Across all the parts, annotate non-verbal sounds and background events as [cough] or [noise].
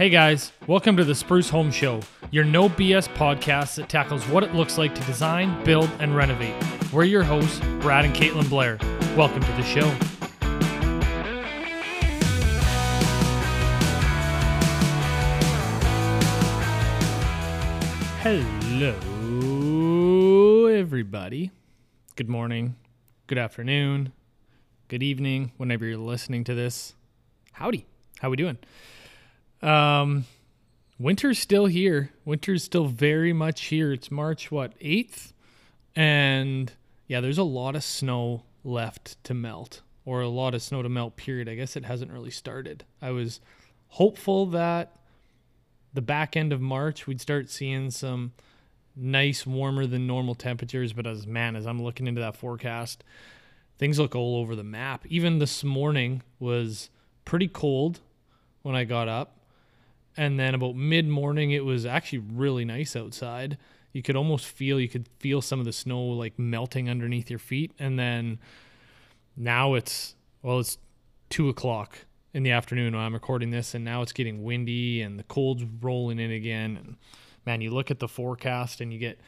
Hey guys, welcome to the Spruce Home Show, your no BS podcast that tackles what it looks like to design, build, and renovate. We're your hosts, Brad and Caitlin Blair. Welcome to the show. Hello, everybody. Good morning, good afternoon, good evening, whenever you're listening to this. Howdy. How we doing? Um, winter's still here. Winter's still very much here. It's March what eighth, and yeah, there's a lot of snow left to melt, or a lot of snow to melt. Period. I guess it hasn't really started. I was hopeful that the back end of March we'd start seeing some nice warmer than normal temperatures but as man as i'm looking into that forecast things look all over the map even this morning was pretty cold when i got up and then about mid morning it was actually really nice outside you could almost feel you could feel some of the snow like melting underneath your feet and then now it's well it's two o'clock in the afternoon when i'm recording this and now it's getting windy and the cold's rolling in again and man, you look at the forecast and you get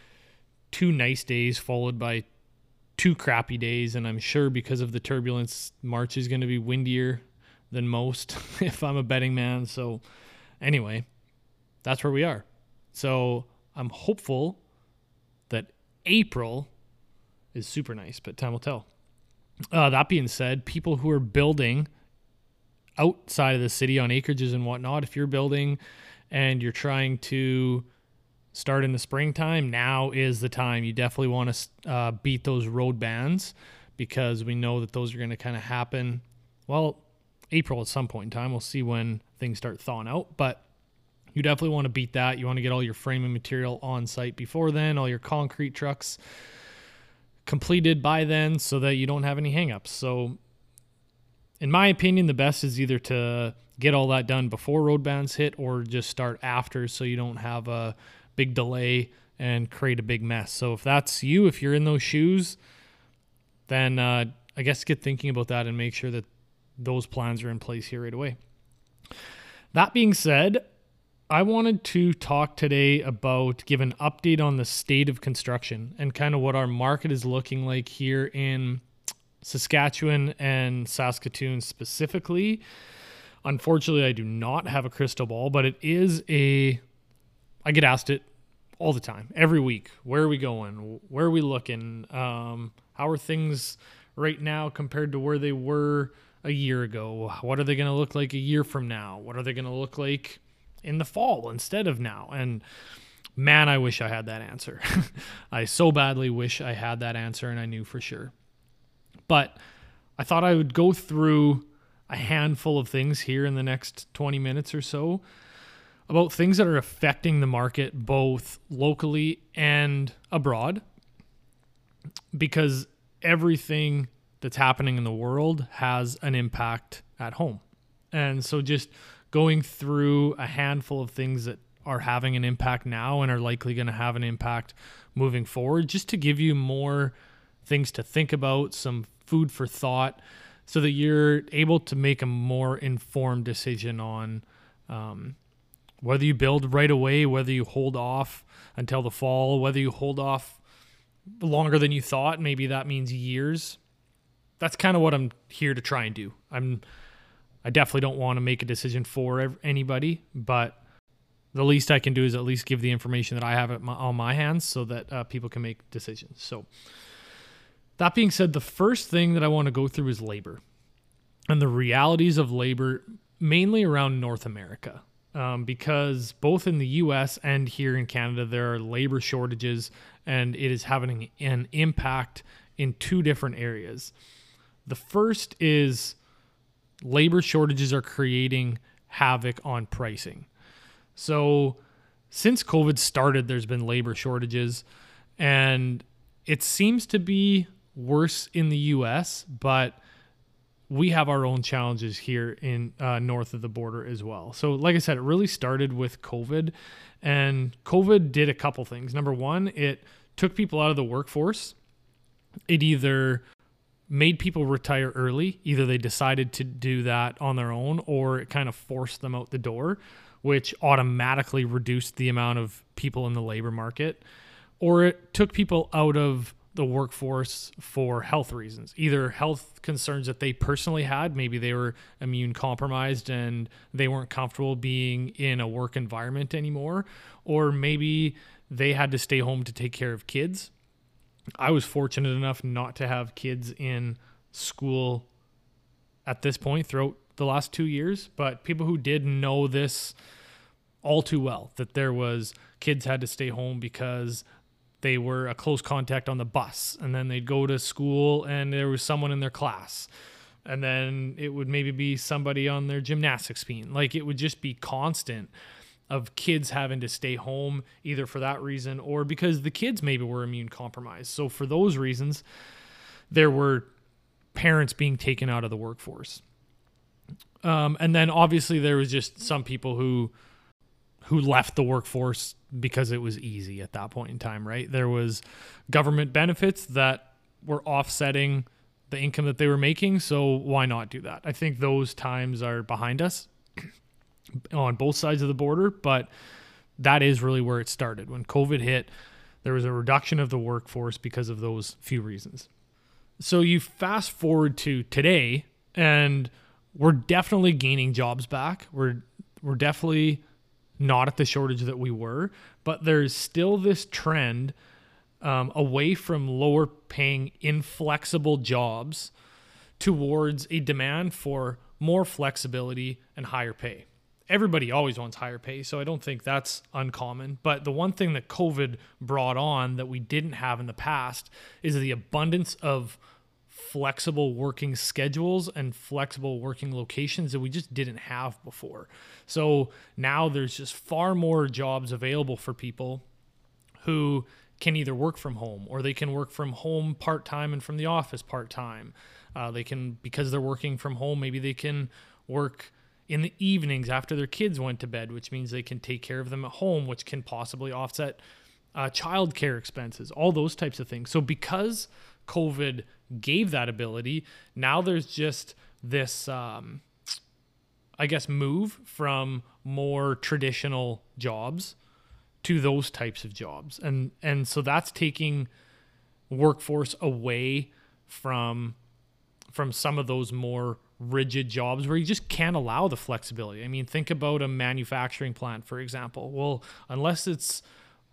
two nice days followed by two crappy days. And I'm sure because of the turbulence, March is going to be windier than most [laughs] if I'm a betting man. So, anyway, that's where we are. So, I'm hopeful that April is super nice, but time will tell. Uh, that being said, people who are building outside of the city on acreages and whatnot, if you're building and you're trying to start in the springtime, now is the time. You definitely want to uh, beat those road bans because we know that those are going to kind of happen. Well, April at some point in time. We'll see when things start thawing out, but you definitely want to beat that. You want to get all your framing material on site before then, all your concrete trucks completed by then so that you don't have any hangups. So, in my opinion, the best is either to get all that done before road bans hit or just start after so you don't have a big delay and create a big mess. So if that's you, if you're in those shoes, then uh, I guess get thinking about that and make sure that those plans are in place here right away. That being said, I wanted to talk today about give an update on the state of construction and kind of what our market is looking like here in Saskatchewan and Saskatoon specifically. Unfortunately, I do not have a crystal ball, but it is a I get asked it all the time, every week. Where are we going? Where are we looking? Um, how are things right now compared to where they were a year ago? What are they going to look like a year from now? What are they going to look like in the fall instead of now? And man, I wish I had that answer. [laughs] I so badly wish I had that answer and I knew for sure. But I thought I would go through a handful of things here in the next 20 minutes or so about things that are affecting the market both locally and abroad because everything that's happening in the world has an impact at home. And so just going through a handful of things that are having an impact now and are likely going to have an impact moving forward, just to give you more things to think about, some food for thought, so that you're able to make a more informed decision on um, whether you build right away, whether you hold off until the fall, whether you hold off longer than you thought, maybe that means years. That's kind of what I'm here to try and do. I'm I definitely don't want to make a decision for anybody, but the least I can do is at least give the information that I have my, on my hands so that uh, people can make decisions. So, that being said, the first thing that I want to go through is labor and the realities of labor, mainly around North America um, because both in the US and here in Canada, there are labor shortages and it is having an impact in two different areas. The first is labor shortages are creating havoc on pricing. So, since COVID started, there's been labor shortages, and it seems to be worse in the US, but we have our own challenges here in uh, north of the border as well. So, like I said, it really started with COVID, and COVID did a couple things. Number one, it took people out of the workforce. It either made people retire early, either they decided to do that on their own, or it kind of forced them out the door, which automatically reduced the amount of people in the labor market, or it took people out of the workforce for health reasons, either health concerns that they personally had, maybe they were immune compromised and they weren't comfortable being in a work environment anymore, or maybe they had to stay home to take care of kids. I was fortunate enough not to have kids in school at this point throughout the last two years, but people who did know this all too well that there was kids had to stay home because they were a close contact on the bus and then they'd go to school and there was someone in their class and then it would maybe be somebody on their gymnastics team like it would just be constant of kids having to stay home either for that reason or because the kids maybe were immune compromised so for those reasons there were parents being taken out of the workforce um, and then obviously there was just some people who who left the workforce because it was easy at that point in time, right? There was government benefits that were offsetting the income that they were making, so why not do that? I think those times are behind us on both sides of the border, but that is really where it started. When COVID hit, there was a reduction of the workforce because of those few reasons. So you fast forward to today and we're definitely gaining jobs back. We're we're definitely not at the shortage that we were, but there's still this trend um, away from lower paying, inflexible jobs towards a demand for more flexibility and higher pay. Everybody always wants higher pay, so I don't think that's uncommon. But the one thing that COVID brought on that we didn't have in the past is the abundance of flexible working schedules and flexible working locations that we just didn't have before. So now there's just far more jobs available for people who can either work from home or they can work from home part time and from the office part time. Uh, they can, because they're working from home, maybe they can work in the evenings after their kids went to bed, which means they can take care of them at home, which can possibly offset uh, childcare expenses, all those types of things. So because COVID gave that ability. Now there's just this, um, I guess, move from more traditional jobs to those types of jobs, and and so that's taking workforce away from from some of those more rigid jobs where you just can't allow the flexibility. I mean, think about a manufacturing plant, for example. Well, unless it's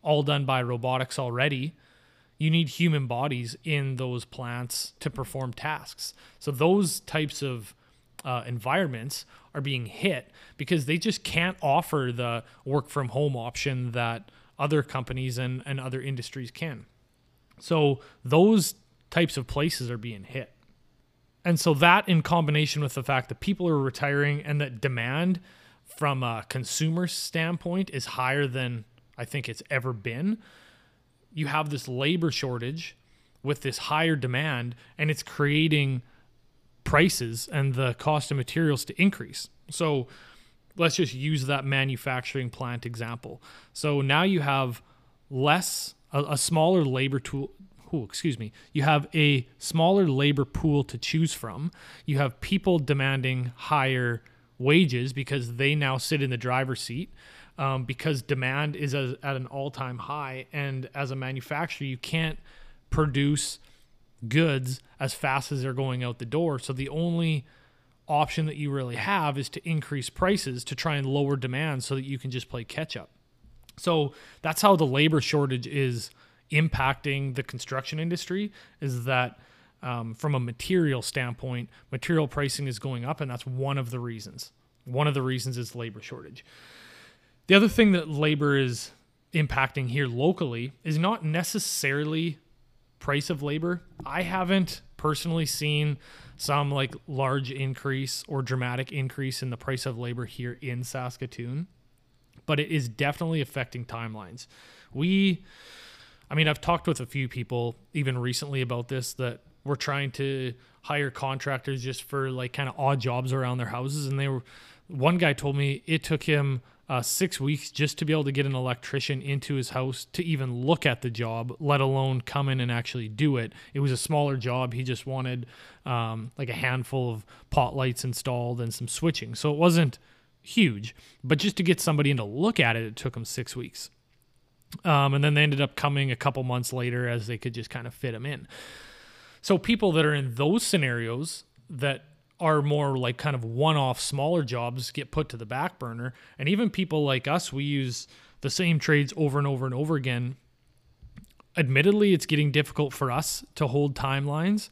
all done by robotics already, you need human bodies in those plants to perform tasks. So those types of uh, environments are being hit because they just can't offer the work from home option that other companies and, and other industries can. So those types of places are being hit. And so that in combination with the fact that people are retiring and that demand from a consumer standpoint is higher than I think it's ever been you have this labor shortage with this higher demand and it's creating prices and the cost of materials to increase. So let's just use that manufacturing plant example. So now you have less a, a smaller labor tool oh, excuse me, you have a smaller labor pool to choose from. You have people demanding higher wages because they now sit in the driver's seat um, because demand is a, at an all time high. And as a manufacturer, you can't produce goods as fast as they're going out the door. So the only option that you really have is to increase prices to try and lower demand so that you can just play catch up. So that's how the labor shortage is impacting the construction industry is that um, from a material standpoint, material pricing is going up, and that's one of the reasons. One of the reasons is labor shortage. The other thing that labor is impacting here locally is not necessarily price of labor. I haven't personally seen some like large increase or dramatic increase in the price of labor here in Saskatoon, but it is definitely affecting timelines. We, I mean, I've talked with a few people even recently about this that we're trying to hire contractors just for like kind of odd jobs around their houses. And they were, one guy told me it took him uh, six weeks just to be able to get an electrician into his house to even look at the job, let alone come in and actually do it. It was a smaller job. He just wanted um, like a handful of pot lights installed and some switching. So it wasn't huge. But just to get somebody in to look at it, it took him six weeks. Um, and then they ended up coming a couple months later as they could just kind of fit them in. So people that are in those scenarios that are more like kind of one-off smaller jobs get put to the back burner. And even people like us we use the same trades over and over and over again. Admittedly it's getting difficult for us to hold timelines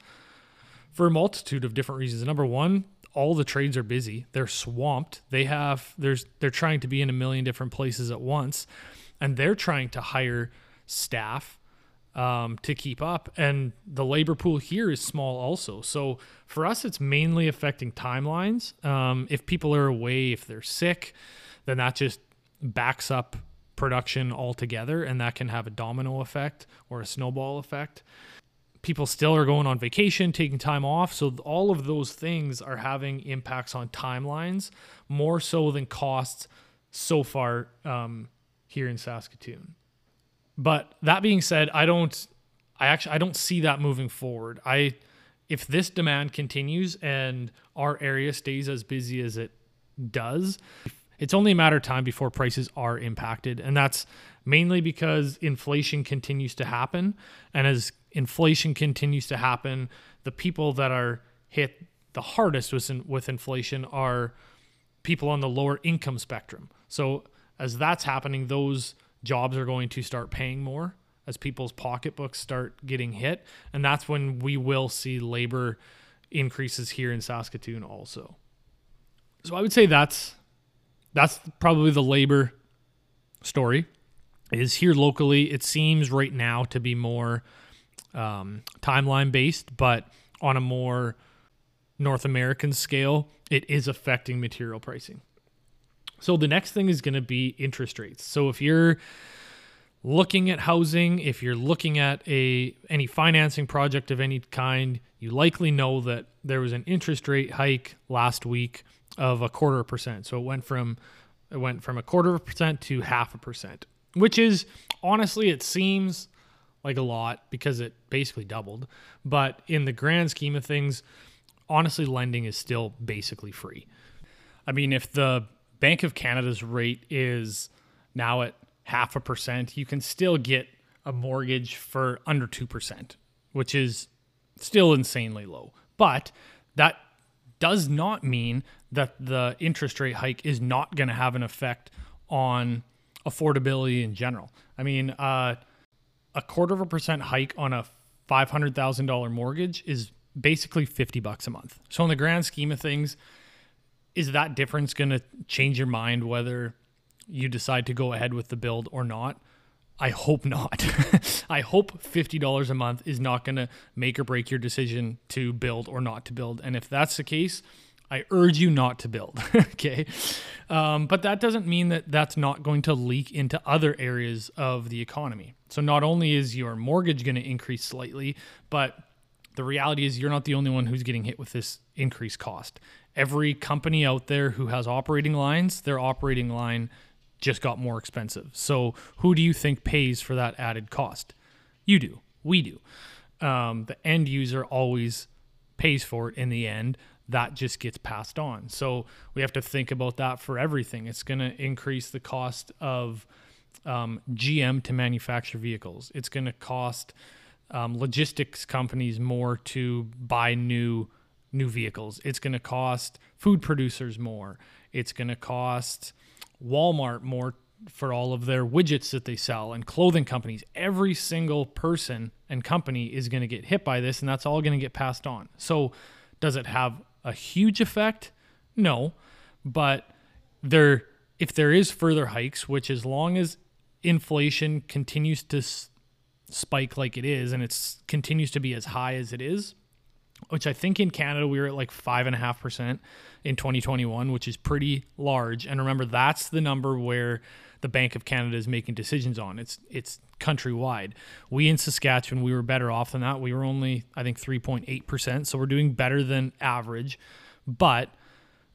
for a multitude of different reasons. Number one all the trades are busy. They're swamped. They have there's they're trying to be in a million different places at once and they're trying to hire staff um, to keep up. And the labor pool here is small also. So for us, it's mainly affecting timelines. Um, if people are away, if they're sick, then that just backs up production altogether and that can have a domino effect or a snowball effect. People still are going on vacation, taking time off. So all of those things are having impacts on timelines more so than costs so far um, here in Saskatoon. But that being said, I don't I actually I don't see that moving forward. I if this demand continues and our area stays as busy as it does, it's only a matter of time before prices are impacted. And that's mainly because inflation continues to happen. And as inflation continues to happen, the people that are hit the hardest with, with inflation are people on the lower income spectrum. So as that's happening, those jobs are going to start paying more as people's pocketbooks start getting hit. And that's when we will see labor increases here in Saskatoon also. So I would say that's that's probably the labor story is here locally. It seems right now to be more um, timeline based, but on a more North American scale, it is affecting material pricing. So the next thing is going to be interest rates. So if you're looking at housing, if you're looking at a any financing project of any kind, you likely know that there was an interest rate hike last week of a quarter percent. So it went from it went from a quarter of a percent to half a percent, which is honestly it seems like a lot because it basically doubled, but in the grand scheme of things, honestly lending is still basically free. I mean, if the Bank of Canada's rate is now at half a percent, you can still get a mortgage for under 2%, which is still insanely low. But that does not mean that the interest rate hike is not going to have an effect on affordability in general. I mean, uh, a quarter of a percent hike on a $500,000 mortgage is basically 50 bucks a month. So in the grand scheme of things, is that difference going to change your mind whether you decide to go ahead with the build or not? I hope not. [laughs] I hope $50 a month is not going to make or break your decision to build or not to build. And if that's the case, I urge you not to build. [laughs] okay. Um, but that doesn't mean that that's not going to leak into other areas of the economy. So not only is your mortgage going to increase slightly, but the reality is you're not the only one who's getting hit with this increased cost every company out there who has operating lines, their operating line just got more expensive. So who do you think pays for that added cost? You do. We do. Um, the end user always pays for it in the end. That just gets passed on. So we have to think about that for everything. It's going to increase the cost of um, GM to manufacture vehicles. It's going to cost um, logistics companies more to buy new new vehicles. It's going to cost food producers more. It's going to cost Walmart more for all of their widgets that they sell and clothing companies. Every single person and company is going to get hit by this, and that's all going to get passed on. So, does it have a huge effect? No, but there, if there is further hikes, which as long as inflation continues to spike like it is, and it continues to be as high as it is, which I think in Canada we were at like five and a half percent in 2021, which is pretty large. And remember, that's the number where the Bank of Canada is making decisions on. It's it's countrywide. We in Saskatchewan we were better off than that. We were only I think 3.8 percent, so we're doing better than average. But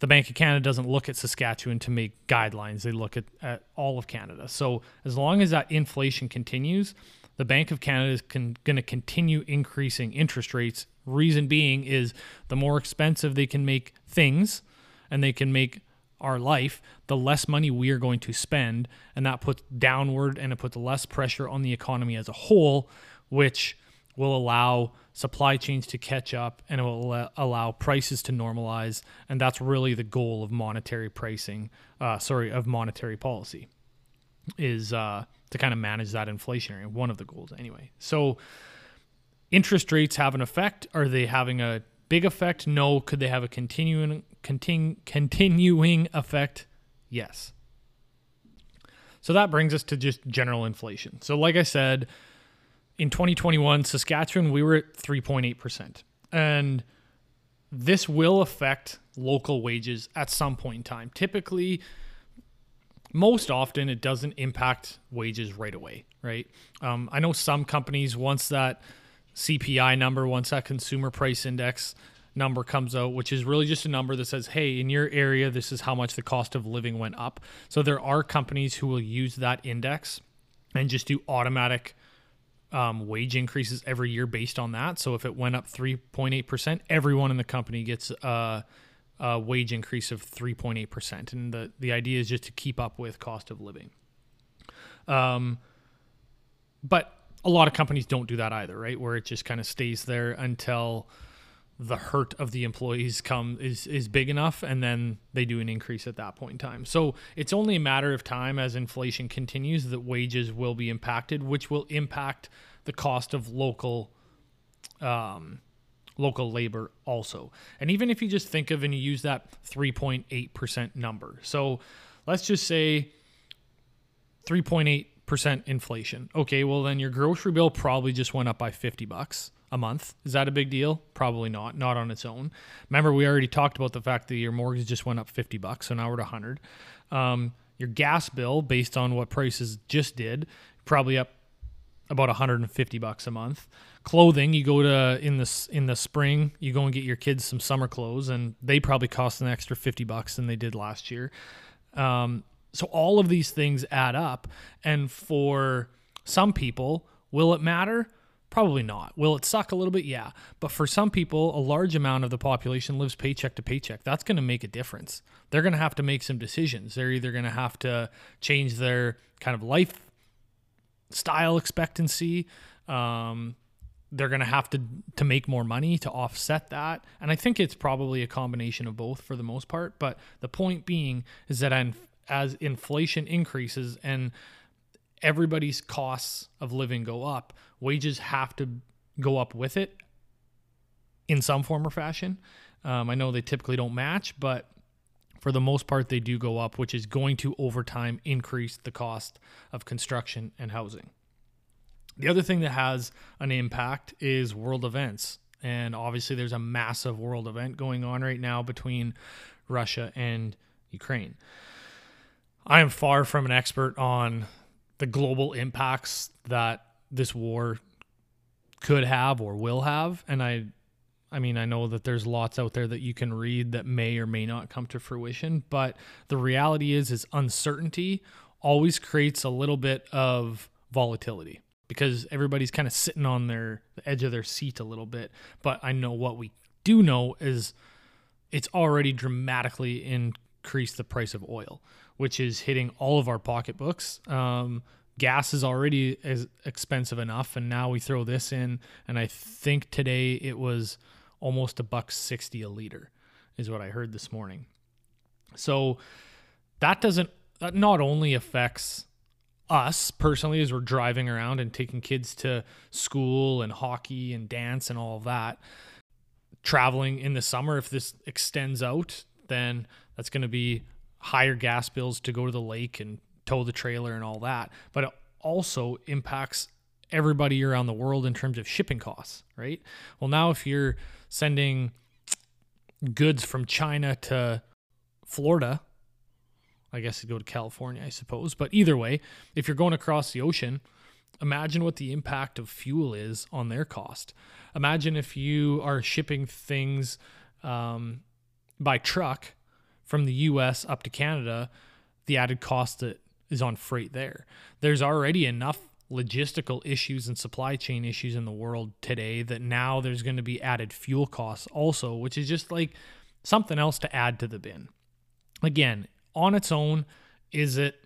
the Bank of Canada doesn't look at Saskatchewan to make guidelines. They look at, at all of Canada. So as long as that inflation continues, the Bank of Canada is con- going to continue increasing interest rates Reason being is the more expensive they can make things and they can make our life, the less money we are going to spend. And that puts downward and it puts less pressure on the economy as a whole, which will allow supply chains to catch up and it will allow prices to normalize. And that's really the goal of monetary pricing, uh, sorry, of monetary policy, is uh, to kind of manage that inflationary, one of the goals anyway. So interest rates have an effect. Are they having a big effect? No. Could they have a continuing, continu- continuing effect? Yes. So that brings us to just general inflation. So, like I said, in 2021, Saskatchewan, we were at 3.8%. And this will affect local wages at some point in time. Typically, most often, it doesn't impact wages right away, right? Um, I know some companies, once that CPI number, once that consumer price index number comes out, which is really just a number that says, hey, in your area, this is how much the cost of living went up. So there are companies who will use that index and just do automatic um, wage increases every year based on that. So if it went up 3.8%, everyone in the company gets a, a wage increase of 3.8%. And the, the idea is just to keep up with cost of living. Um, but a lot of companies don't do that either, right? Where it just kind of stays there until the hurt of the employees come is is big enough and then they do an increase at that point in time. So it's only a matter of time as inflation continues that wages will be impacted, which will impact the cost of local um, local labor also. And even if you just think of and you use that 3.8% number. So let's just say 3.8% inflation. Okay, well then your grocery bill probably just went up by 50 bucks a month. Is that a big deal? Probably not, not on its own. Remember, we already talked about the fact that your mortgage just went up 50 bucks, so now we're at 100. Um, your gas bill, based on what prices just did, probably up about 150 bucks a month. Clothing, you go to in the in the spring, you go and get your kids some summer clothes, and they probably cost an extra 50 bucks than they did last year. Um, so all of these things add up, and for some people, will it matter? Probably not. Will it suck a little bit? Yeah. But for some people, a large amount of the population lives paycheck to paycheck. That's going to make a difference. They're going to have to make some decisions. They're either going to have to change their kind of life style expectancy. Um, they're going to have to to make more money to offset that. And I think it's probably a combination of both for the most part. But the point being is that as inflation increases and everybody's costs of living go up, wages have to go up with it in some form or fashion. Um, I know they typically don't match, but for the most part, they do go up, which is going to over time increase the cost of construction and housing. The other thing that has an impact is world events. And obviously, there's a massive world event going on right now between Russia and Ukraine. I am far from an expert on the global impacts that this war could have or will have. And i i mean i know that there's lots out there that you can read that may or may not come to fruition but the reality is is uncertainty always creates a little bit of volatility because everybody's kind of sitting on their the edge of their seat a little bit. But i know what we do know is it's already dramatically increased the price of oil which is hitting all of our pocketbooks. Um, gas is already as expensive enough, and now we throw this in, and I think today it was almost a buck sixty a liter, is what I heard this morning. So that doesn't that not only affects us personally as we're driving around and taking kids to school and hockey and dance and all of that. Traveling in the summer, if this extends out, then that's going to be higher gas bills to go to the lake and tow the trailer and all that. But it also impacts everybody around the world in terms of shipping costs, right? Well, now if you're sending goods from China to Florida, I guess you go to California, I suppose. But either way, if you're going across the ocean, imagine what the impact of fuel is on their cost. Imagine if you are shipping things um, by truck from the US up to Canada, the added cost that is on freight there. There's already enough logistical issues and supply chain issues in the world today that now there's going to be added fuel costs also, which is just like something else to add to the bin. Again, on its own, is it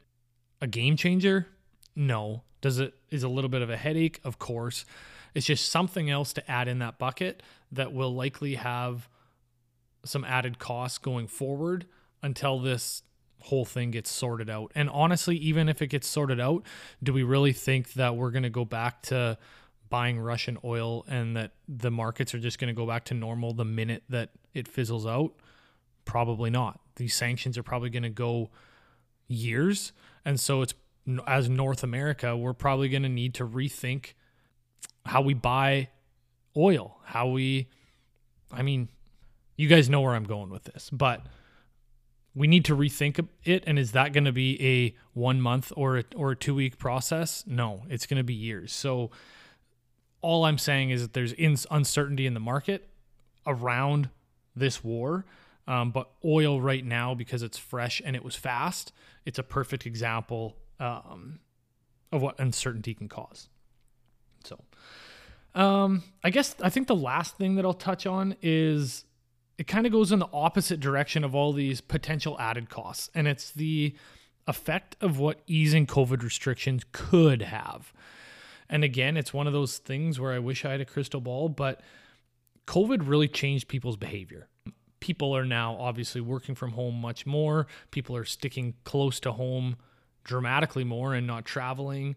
a game changer? No. Does it is a little bit of a headache? Of course. It's just something else to add in that bucket that will likely have some added costs going forward until this whole thing gets sorted out. And honestly, even if it gets sorted out, do we really think that we're going to go back to buying Russian oil and that the markets are just going to go back to normal the minute that it fizzles out? Probably not. These sanctions are probably going to go years. And so it's as North America, we're probably going to need to rethink how we buy oil, how we I mean, you guys know where I'm going with this, but we need to rethink it. And is that going to be a one month or a, or a two week process? No, it's going to be years. So all I'm saying is that there's uncertainty in the market around this war. Um, but oil right now, because it's fresh and it was fast, it's a perfect example um, of what uncertainty can cause. So, um, I guess I think the last thing that I'll touch on is it kind of goes in the opposite direction of all these potential added costs, and it's the effect of what easing COVID restrictions could have. And again, it's one of those things where I wish I had a crystal ball, but COVID really changed people's behavior. People are now obviously working from home much more. People are sticking close to home dramatically more and not traveling.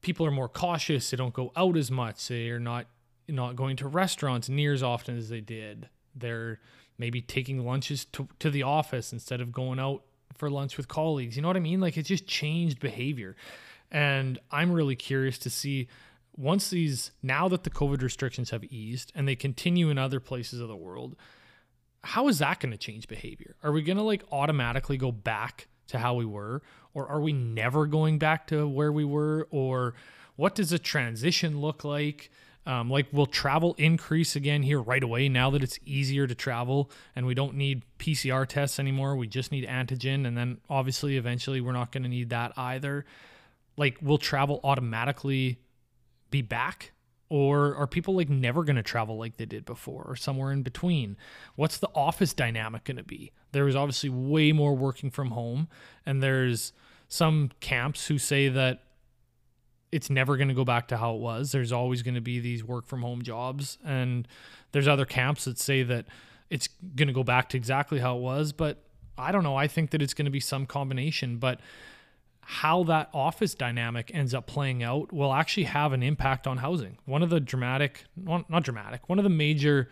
People are more cautious. They don't go out as much. They are not not going to restaurants near as often as they did. They're maybe taking lunches to, to the office instead of going out for lunch with colleagues. You know what I mean? Like it just changed behavior. And I'm really curious to see once these, now that the COVID restrictions have eased and they continue in other places of the world, how is that going to change behavior? Are we going to like automatically go back to how we were? Or are we never going back to where we were? Or what does a transition look like? Um, like, will travel increase again here right away now that it's easier to travel and we don't need PCR tests anymore? We just need antigen. And then obviously, eventually, we're not going to need that either. Like, will travel automatically be back? Or are people like never going to travel like they did before or somewhere in between? What's the office dynamic going to be? There is obviously way more working from home, and there's some camps who say that it's never going to go back to how it was. There's always going to be these work from home jobs. And there's other camps that say that it's going to go back to exactly how it was. But I don't know. I think that it's going to be some combination. But how that office dynamic ends up playing out will actually have an impact on housing. One of the dramatic, not dramatic, one of the major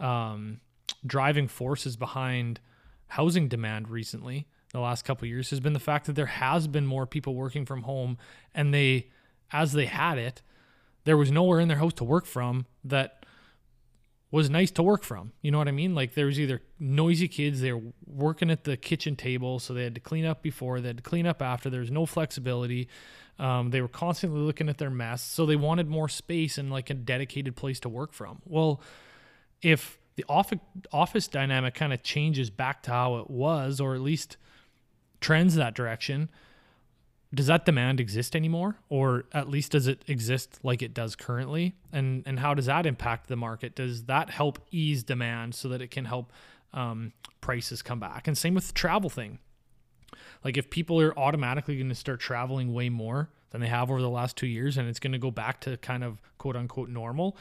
um, driving forces behind housing demand recently the last couple years has been the fact that there has been more people working from home and they as they had it there was nowhere in their house to work from that was nice to work from. You know what i mean? Like there was either noisy kids they were working at the kitchen table so they had to clean up before they had to clean up after there was no flexibility. Um, they were constantly looking at their mess so they wanted more space and like a dedicated place to work from. Well if the office office dynamic kind of changes back to how it was or at least trends that direction, does that demand exist anymore? Or at least does it exist like it does currently? And and how does that impact the market? Does that help ease demand so that it can help um, prices come back? And same with the travel thing. Like if people are automatically going to start traveling way more than they have over the last two years and it's going to go back to kind of quote unquote normal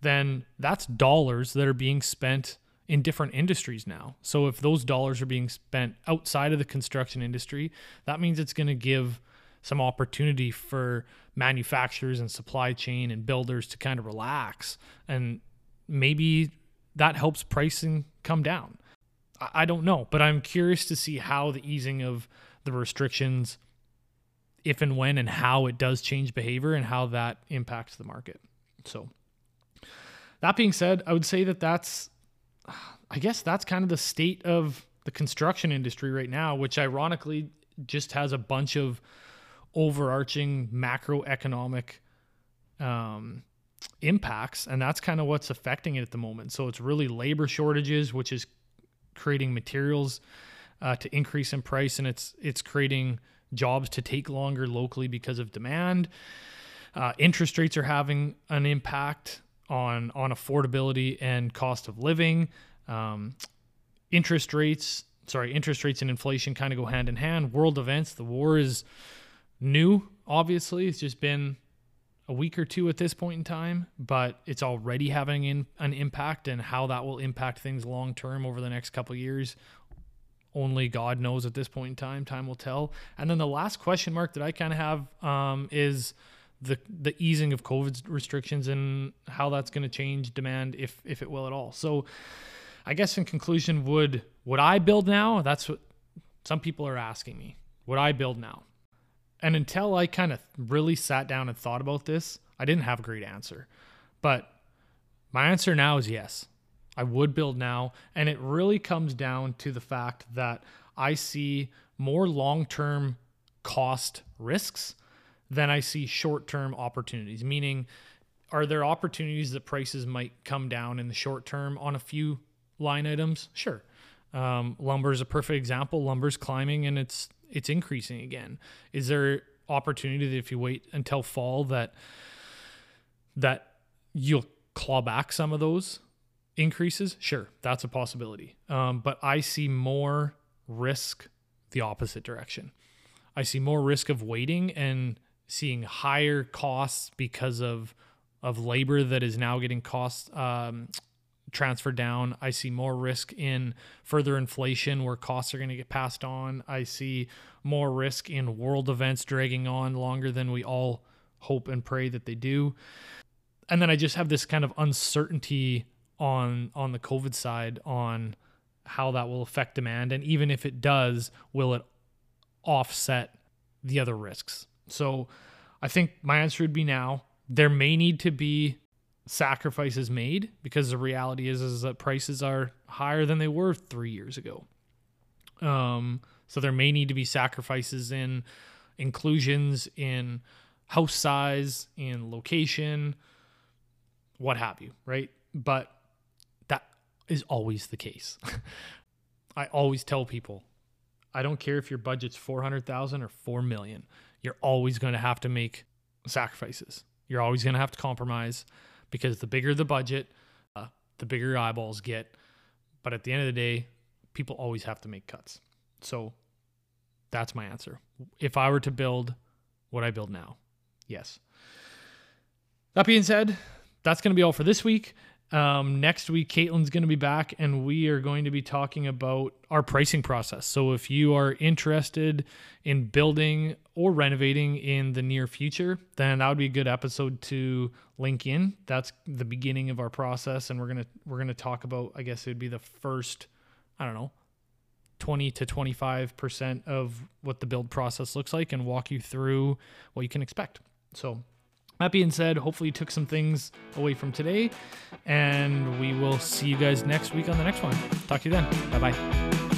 then that's dollars that are being spent in different industries now. So if those dollars are being spent outside of the construction industry, that means it's going to give some opportunity for manufacturers and supply chain and builders to kind of relax and maybe that helps pricing come down. I don't know, but I'm curious to see how the easing of the restrictions if and when and how it does change behavior and how that impacts the market. So that being said, I would say that that's I guess that's kind of the state of the construction industry right now, which ironically just has a bunch of overarching macroeconomic um, impacts, and that's kind of what's affecting it at the moment. So it's really labor shortages, which is creating materials uh, to increase in price, and it's it's creating jobs to take longer locally because of demand. Uh, interest rates are having an impact on on affordability and cost of living. Um, interest rates sorry, interest rates and inflation kind of go hand in hand. World events, the war is new, obviously. It's just been a week or two at this point in time, but it's already having in, an impact and how that will impact things long term over the next couple years. Only God knows at this point in time. Time will tell. And then the last question mark that I kind of have um, is the the easing of COVID restrictions and how that's going to change demand, if if it will at all. So, I guess in conclusion, would would I build now? That's what some people are asking me. Would I build now? And until I kind of really sat down and thought about this, I didn't have a great answer. But my answer now is yes. I would build now. And it really comes down to the fact that I see more long term cost risks than I see short term opportunities. Meaning, are there opportunities that prices might come down in the short term on a few line items? Sure. Um, lumber is a perfect example. Lumber's climbing and it's it's increasing again. Is there opportunity that if you wait until fall that that you'll claw back some of those increases? Sure, that's a possibility. Um, but I see more risk the opposite direction. I see more risk of waiting and seeing higher costs because of of labor that is now getting cost um, transferred down. I see more risk in further inflation where costs are going to get passed on. I see more risk in world events dragging on longer than we all hope and pray that they do. And then I just have this kind of uncertainty on on the COVID side on how that will affect demand and even if it does, will it offset the other risks? So I think my answer would be now. There may need to be sacrifices made because the reality is is that prices are higher than they were three years ago. Um, so there may need to be sacrifices in inclusions in house size, in location, what have you, right? But that is always the case. [laughs] I always tell people, I don't care if your budget's 400,000 or 4 million. You're always going to have to make sacrifices. You're always going to have to compromise because the bigger the budget, uh, the bigger your eyeballs get. But at the end of the day, people always have to make cuts. So that's my answer. If I were to build, would I build now? Yes. That being said, that's going to be all for this week. Um, next week, Caitlin's going to be back and we are going to be talking about our pricing process. So, if you are interested in building or renovating in the near future, then that would be a good episode to link in. That's the beginning of our process, and we're gonna we're gonna talk about. I guess it would be the first, I don't know, twenty to twenty five percent of what the build process looks like, and walk you through what you can expect. So that being said, hopefully you took some things away from today, and we will see you guys next week on the next one. Talk to you then. Bye bye.